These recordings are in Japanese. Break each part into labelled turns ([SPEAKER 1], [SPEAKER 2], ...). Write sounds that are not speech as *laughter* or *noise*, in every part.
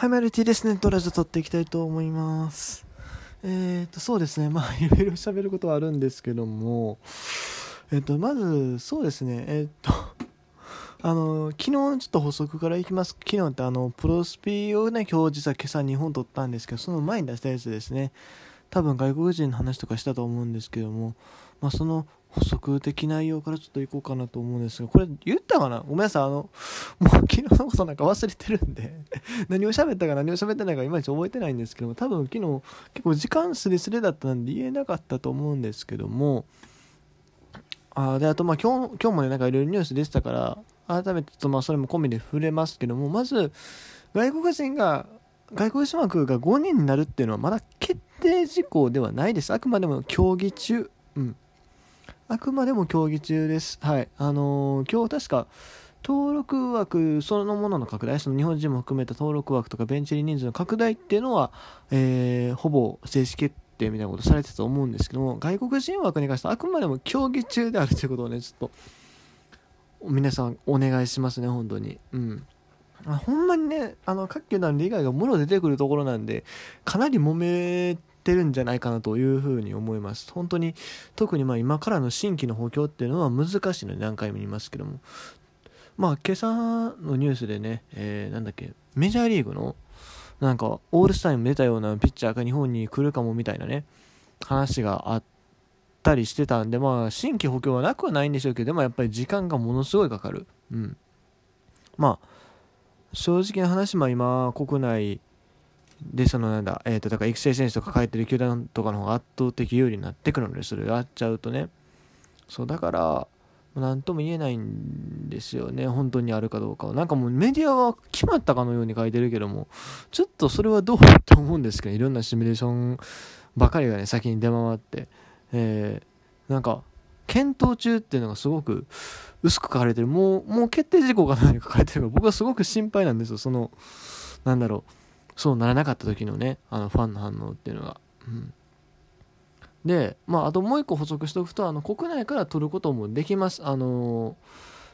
[SPEAKER 1] はい、マルティですね。ドラジオ撮っていきたいと思います。えっ、と、そうですね。まあ、*laughs* いろいろ喋ることはあるんですけども、えっ、と、まず、そうですね。えっ、と、*laughs* あの、昨日のちょっと補足からいきます。昨日ってあの、プロスピをね、今日実は今朝2本撮ったんですけど、その前に出したやつですね。多分外国人の話とかしたと思うんですけども、まあ、その補足的内容からちょっといこうかなと思うんですが、これ言ったかな？ごめんなさい、あの、もう昨日のことなんか忘れてるんで、*laughs* 何を喋ったか何を喋ってないかいまいち覚えてないんですけども、多分昨日結構時間すれすれだったんで言えなかったと思うんですけども、あで、あとまあ今日、今日もね、なんかいろいろニュースでしたから、改めてちょっとまあそれも込みで触れますけども、まず、外国人が、外国人枠が5人になるっていうのはまだ決定事項ではないです。あくまでも協議中。うん。あくまでも協議中です。はい。あのー今日確か、登録枠そのものの拡大、その日本人も含めた登録枠とかベンチ入り人数の拡大っていうのは、えーほぼ正式決定みたいなことされてたと思うんですけども、外国人枠に関してはあくまでも協議中であるということをね、ちょっと、皆さんお願いしますね、本当に。うん。ほんまにね、あの、各球団の利害がもろ出てくるところなんで、かなり揉めてるんじゃないかなというふうに思います。本当に、特にまあ今からの新規の補強っていうのは難しいので何回も言いますけども。まあ今朝のニュースでね、えーなんだっけ、メジャーリーグの、なんか、オールスターに出たようなピッチャーが日本に来るかもみたいなね、話があったりしてたんで、まあ、新規補強はなくはないんでしょうけど、でもやっぱり時間がものすごいかかる。うん。まあ、正直な話、まあ今、国内で、そのなんだ、えっ、と、だから育成選手とか書いてる球団とかの方が圧倒的有利になってくるので、それやっちゃうとね。そう、だから、なんとも言えないんですよね、本当にあるかどうかは。なんかもうメディアは決まったかのように書いてるけども、ちょっとそれはどうと思うんですけど、いろんなシミュレーションばかりがね、先に出回って、えー、なんか、検討中っていうのがすごく薄く書かれてる。もう、もう決定事項が何か書かれてるから、僕はすごく心配なんですよ、その、なんだろう、そうならなかった時のね、あの、ファンの反応っていうのが。うん。で、まあ、あともう一個補足しておくと、あの、国内から取ることもできます。あの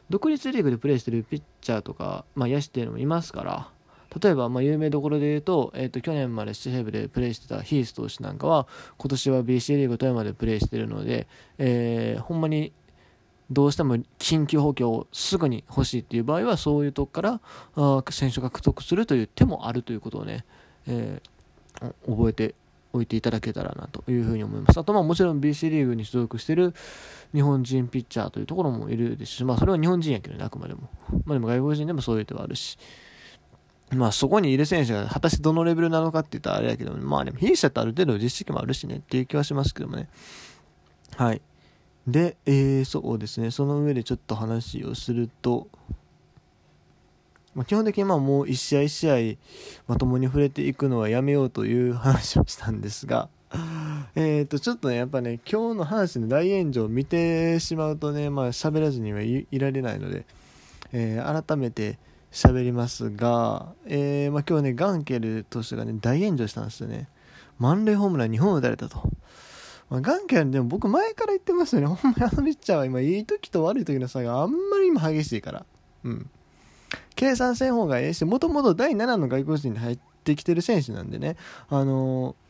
[SPEAKER 1] 独立リーグでプレーしてるピッチャーとか、まあ、野手っていうのもいますから、例えば、まあ、有名どころで言うと、えっ、と、去年までシェブでプレーしてたヒース投手なんかは、今年は BC リーグ富山でプレーしてるので、えーほんまに、どうしても緊急補強をすぐに欲しいっていう場合は、そういうとこから、あ選手が獲得するという手もあるということをね、えー覚えておいていただけたらなというふうに思います。あと、まあ、もちろん BC リーグに所属している日本人ピッチャーというところもいるですし、まあ、それは日本人やけどね、あくまでも。まあ、でも外国人でもそういう手はあるし、まあ、そこにいる選手が果たしてどのレベルなのかって言ったらあれやけど、まあ、でも、弊社ってある程度実績もあるしねっていう気はしますけどもね。はい。で、えー、そうですね、その上でちょっと話をすると、まあ、基本的にまあもう一試合一試合まともに触れていくのはやめようという話をしたんですが、*laughs* えーと、ちょっとね、やっぱね、今日の話の大炎上を見てしまうとね、まあ喋らずにはいいられないので、えー改めて喋りますが、えーまあ、今日ね、ガンケル投手がね、大炎上したんですよね。満塁ホームラン2本打たれたと。まあ、ガンケルでも僕前から言ってますよね。ほんまにあのピッチャーは今いい時と悪い時の差があんまり今激しいから。うん。計算せん方がええし、もともと第7の外国人に入ってきてる選手なんでね、あのー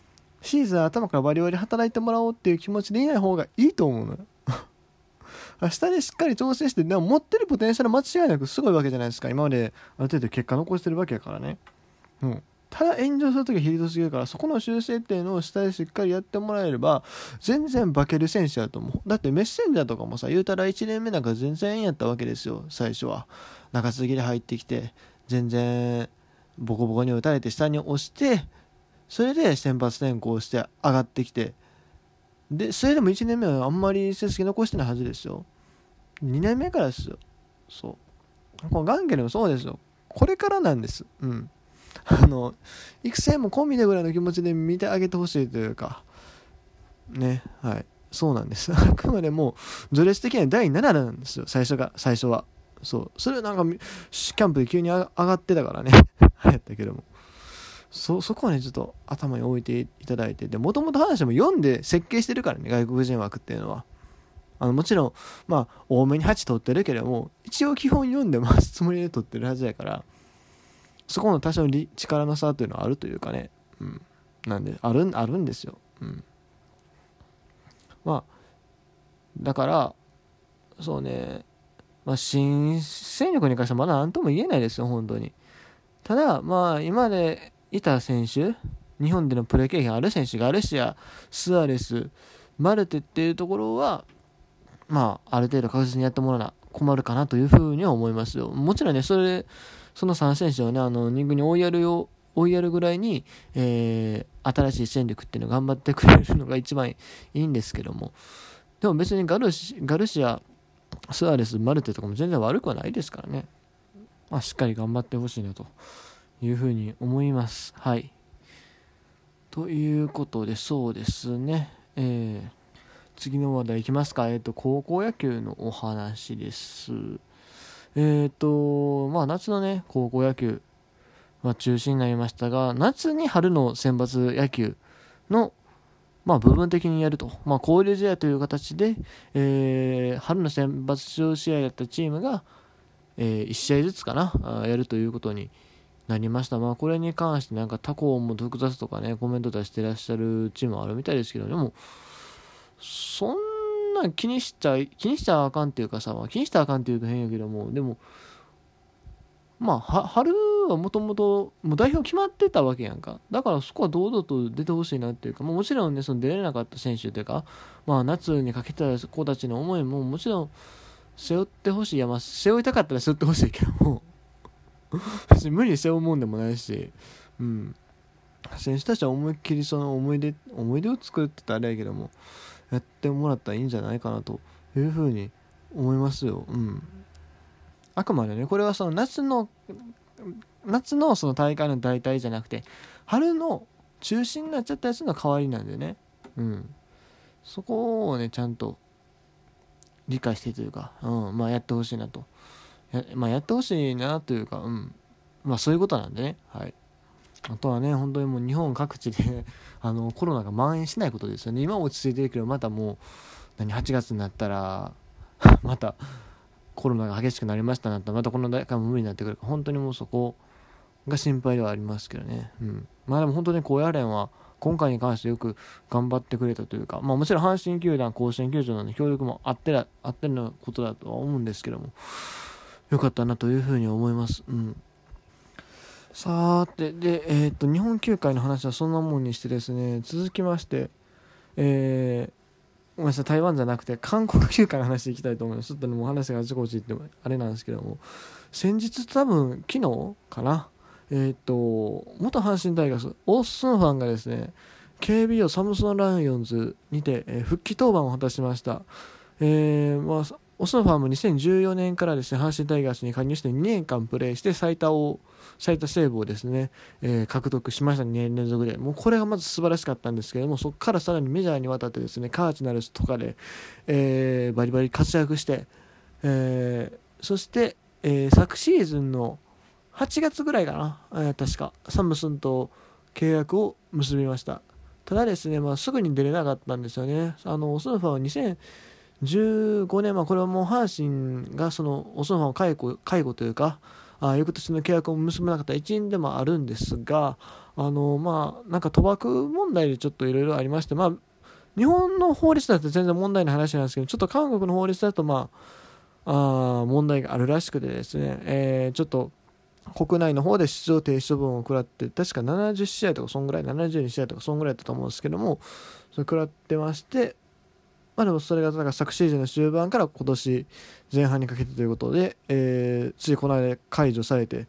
[SPEAKER 1] シーズン頭からバリバリ働いてもらおうっていう気持ちでいない方がいいと思うのよ。*laughs* 明日でしっかり調整して、でも持ってるポテンシャル間違いなくすごいわけじゃないですか。今まである程度結果残してるわけやからね。うん。ただ炎上するときはヒリトすぎるから、そこの修正っていうのを下でしっかりやってもらえれば、全然化ける選手だと思う。だってメッセンジャーとかもさ、言うたら1年目なんか全然やったわけですよ、最初は。中継ぎで入ってきて、全然ボコボコに打たれて下に押して、それで先発転向して上がってきて、で、それでも1年目はあんまり成績残してないはずですよ。2年目からですよ。そう。このガンゲルもそうですよ。これからなんです。うん。あの、育成も込みでぐらいの気持ちで見てあげてほしいというか、ね、はい。そうなんです。*laughs* あくまでも、序列的には第7なんですよ、最初が、最初は。そう。それはなんか、キャンプで急に上がってたからね。*laughs* 流行ったけども。そ、そこはね、ちょっと頭に置いていただいて。で、もともと話も読んで設計してるからね、外国人枠っていうのは。あの、もちろん、まあ、多めに8取ってるけども、一応基本読んでますつもりで取ってるはずやから、そこの多少力の差というのはあるというかね、うん、なんであるあるんですよ、うん、まあだからそうね。まあ新戦力に関してはまだ何とも言えないですよ本当に。ただまあ今までいた選手日本でのプレー経験ある選手ガルシアスアレスマルテっていうところはまあある程度確実にやってもらうな困るかなというふうには思いますよ。もちろんねそれその3選手をね、あの、2軍に追いやるよ、追いやるぐらいに、えー、新しい戦力っていうのを頑張ってくれるのが一番いいんですけども、でも別にガルシガルシア、スアレス、マルテとかも全然悪くはないですからね。まあ、しっかり頑張ってほしいなというふうに思います。はい。ということで、そうですね。えー、次の話題いきますか。えっ、ー、と、高校野球のお話です。えっ、ー、と、まあ夏のね、高校野球は中止になりましたが、夏に春の選抜野球の、まあ部分的にやると。まあ交流試合という形で、えー、春の選抜出場試合だったチームが、えー、1試合ずつかな、やるということになりました。まあこれに関してなんか他校も複雑とかね、コメント出してらっしゃるチームあるみたいですけど、でも、そんな気にしちゃ気にしちゃあかんっていうかさ、気にしたらあかんっていうと変やけどもでもまあ春はもともと代表決まってたわけやんか。だからそこは堂々と出てほしいなっていうか、まあ、もちろんねその出れなかった選手というか、まあ、夏にかけた子たちの思いももちろん背負ってほしいいやまあ背負いたかったら背負ってほしいけども。別に無理に背負うもんでもないし。うん。選手たちは思いっきりその思い出思い出を作るって言ったらあれやけども。やってもらったらいいんじゃないかなというふうに思いますよ。うん。あくまでね、これはその夏の、夏のその大会の代替じゃなくて、春の中心になっちゃったやつの代わりなんでね。うん。そこをね、ちゃんと理解してというか、うん、まあやってほしいなと。やまあやってほしいなというか、うん。まあそういうことなんでね。はい。あとはね、本当にもう日本各地で *laughs* あのコロナが蔓延しないことですよね。今落ち着いてるけど、またもう、何、8月になったら、*laughs* またコロナが激しくなりましたなったら、またこの大会も無理になってくる本当にもうそこが心配ではありますけどね。うん。まあでも本当に高野連は、今回に関してよく頑張ってくれたというか、まあもちろん阪神球団、甲子園球場なので協力もあってら、あってのことだとは思うんですけども、よかったなというふうに思います。うん。さて、で、えっ、と、日本球界の話はそんなもんにしてですね、続きまして、えー、ごめんなさい、台湾じゃなくて、韓国球界の話でいきたいと思います。ちょっとね、もう話があちこち行っても、あれなんですけども、先日多分、昨日かな、えっ、と、元阪神タイガース、オースンファンがですね、KBO サムソンライオンズにて、えー、復帰登板を果たしました。えー、まあ、オスノファーも2014年からですね、阪神タイガースに加入して2年間プレーして最多を、最多セーブをですね、えー、獲得しました2年連続で。もうこれがまず素晴らしかったんですけども、そこからさらにメジャーに渡ってですね、カージナルスとかで、えー、バリバリ活躍して、えー、そして、えー、昨シーズンの8月ぐらいかな、えー、確か、サムスンと契約を結びました。ただですね、まあ、すぐに出れなかったんですよね。あの、オスノファーは2 0、15年、まあ、これはもう阪神がそのオスノファンを解雇解雇というか、あ翌年の契約を結ばなかった一因でもあるんですが、あのまあ、なんか賭博問題でちょっといろいろありまして、まあ、日本の法律だと全然問題ない話なんですけど、ちょっと韓国の法律だと、まあ、あ問題があるらしくてですね、えー、ちょっと国内の方で出場停止処分を食らって、確か70試合とか、そんぐらい、72試合とか、そんぐらいだったと思うんですけども、それ食らってまして、まあでもそれがなんか昨シーズンの終盤から今年前半にかけてということで、えー、ついこの間解除されて、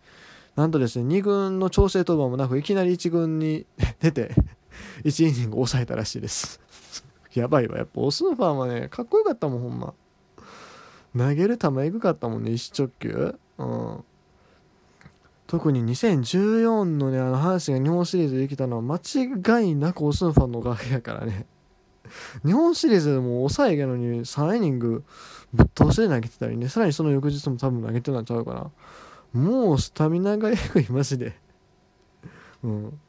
[SPEAKER 1] なんとですね、2軍の調整登板もなく、いきなり1軍に *laughs* 出て、1イニング抑えたらしいです。*laughs* やばいわ。やっぱオスのファンはね、かっこよかったもん、ほんま。投げる球エグかったもんね、一直球。うん。特に2014のね、あの、阪神が日本シリーズできたのは間違いなくオスのファンのおかげやからね。日本シリーズでも抑えやのに3イニングぶっ通しで投げてたりね、さらにその翌日も多分投げてたんちゃうかな。もうスタミナがえぐい、マジで。うん。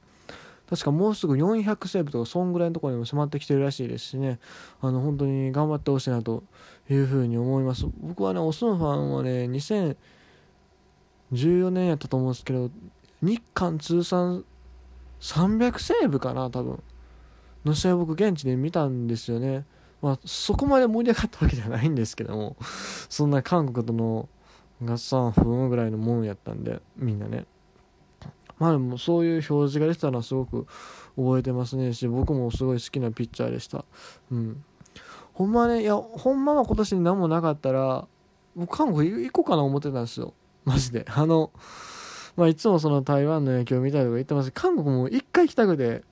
[SPEAKER 1] 確かもうすぐ400セーブとか、そんぐらいのところにも迫ってきてるらしいですしね、あの、本当に頑張ってほしいなというふうに思います。僕はね、オスのファンはね、2014年やったと思うんですけど、日韓通算300セーブかな多分の試合僕現地で見たんですよね。まあそこまで盛り上がったわけじゃないんですけどもそんな韓国との合算分ぐらいのもんやったんでみんなね。まあでもそういう表示が出てたのはすごく覚えてますね。し僕もすごい好きなピッチャーでした。うん。ほんまねいやほんまは今年に何もなかったら僕韓国行こうかな思ってたんですよ。マジで。あのまあいつもその台湾の野球を見たりとか言ってます韓国も一回行きたくて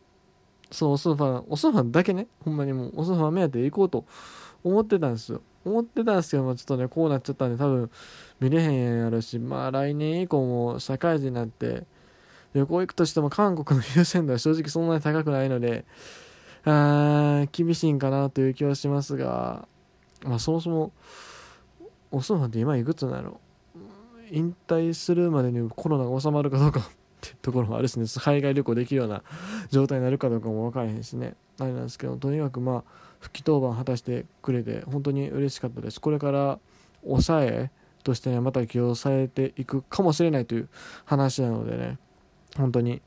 [SPEAKER 1] そうオスファンオスファンだけね。ほんまにもうオスファン目当てで行こうと思ってたんですよ。思ってたんですけど、まあ、ちょっとねこうなっちゃったんで多分見れへんやろしまあ来年以降も社会人になって旅行行くとしても韓国の優先度は正直そんなに高くないのであ厳しいんかなという気はしますがまあそもそもオスファンって今いくつなの？引退するまでにコロナが収まるかどうか。っていうところもあるしね海外旅行できるような状態になるかどうかも分からへんしね。あれなんですけどとにかくまあ復帰当番果たしてくれて本当に嬉しかったです。これから抑えとしてねまた起用されていくかもしれないという話なのでね本当に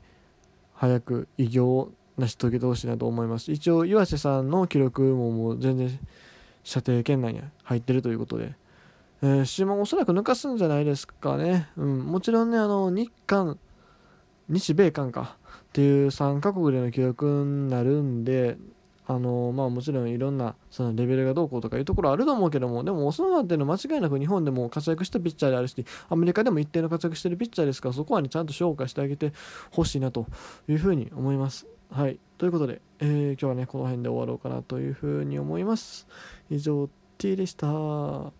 [SPEAKER 1] 早く偉業を成し遂げてほしいなと思います。一応岩瀬さんの記録ももう全然射程圏内に入ってるということで。えー、島おそらく抜かすんじゃないですかね。うん、もちろんね、あの、日韓、日米韓かっていう3カ国での記録になるんで、あのまあもちろんいろんなそのレベルがどうこうとかいうところあると思うけども、でもオスナっていうのは間違いなく日本でも活躍したピッチャーであるし、アメリカでも一定の活躍してるピッチャーですから、そこはね、ちゃんと評価してあげてほしいなというふうに思います。はい。ということで、えー、今日はね、この辺で終わろうかなというふうに思います。以上、T でした。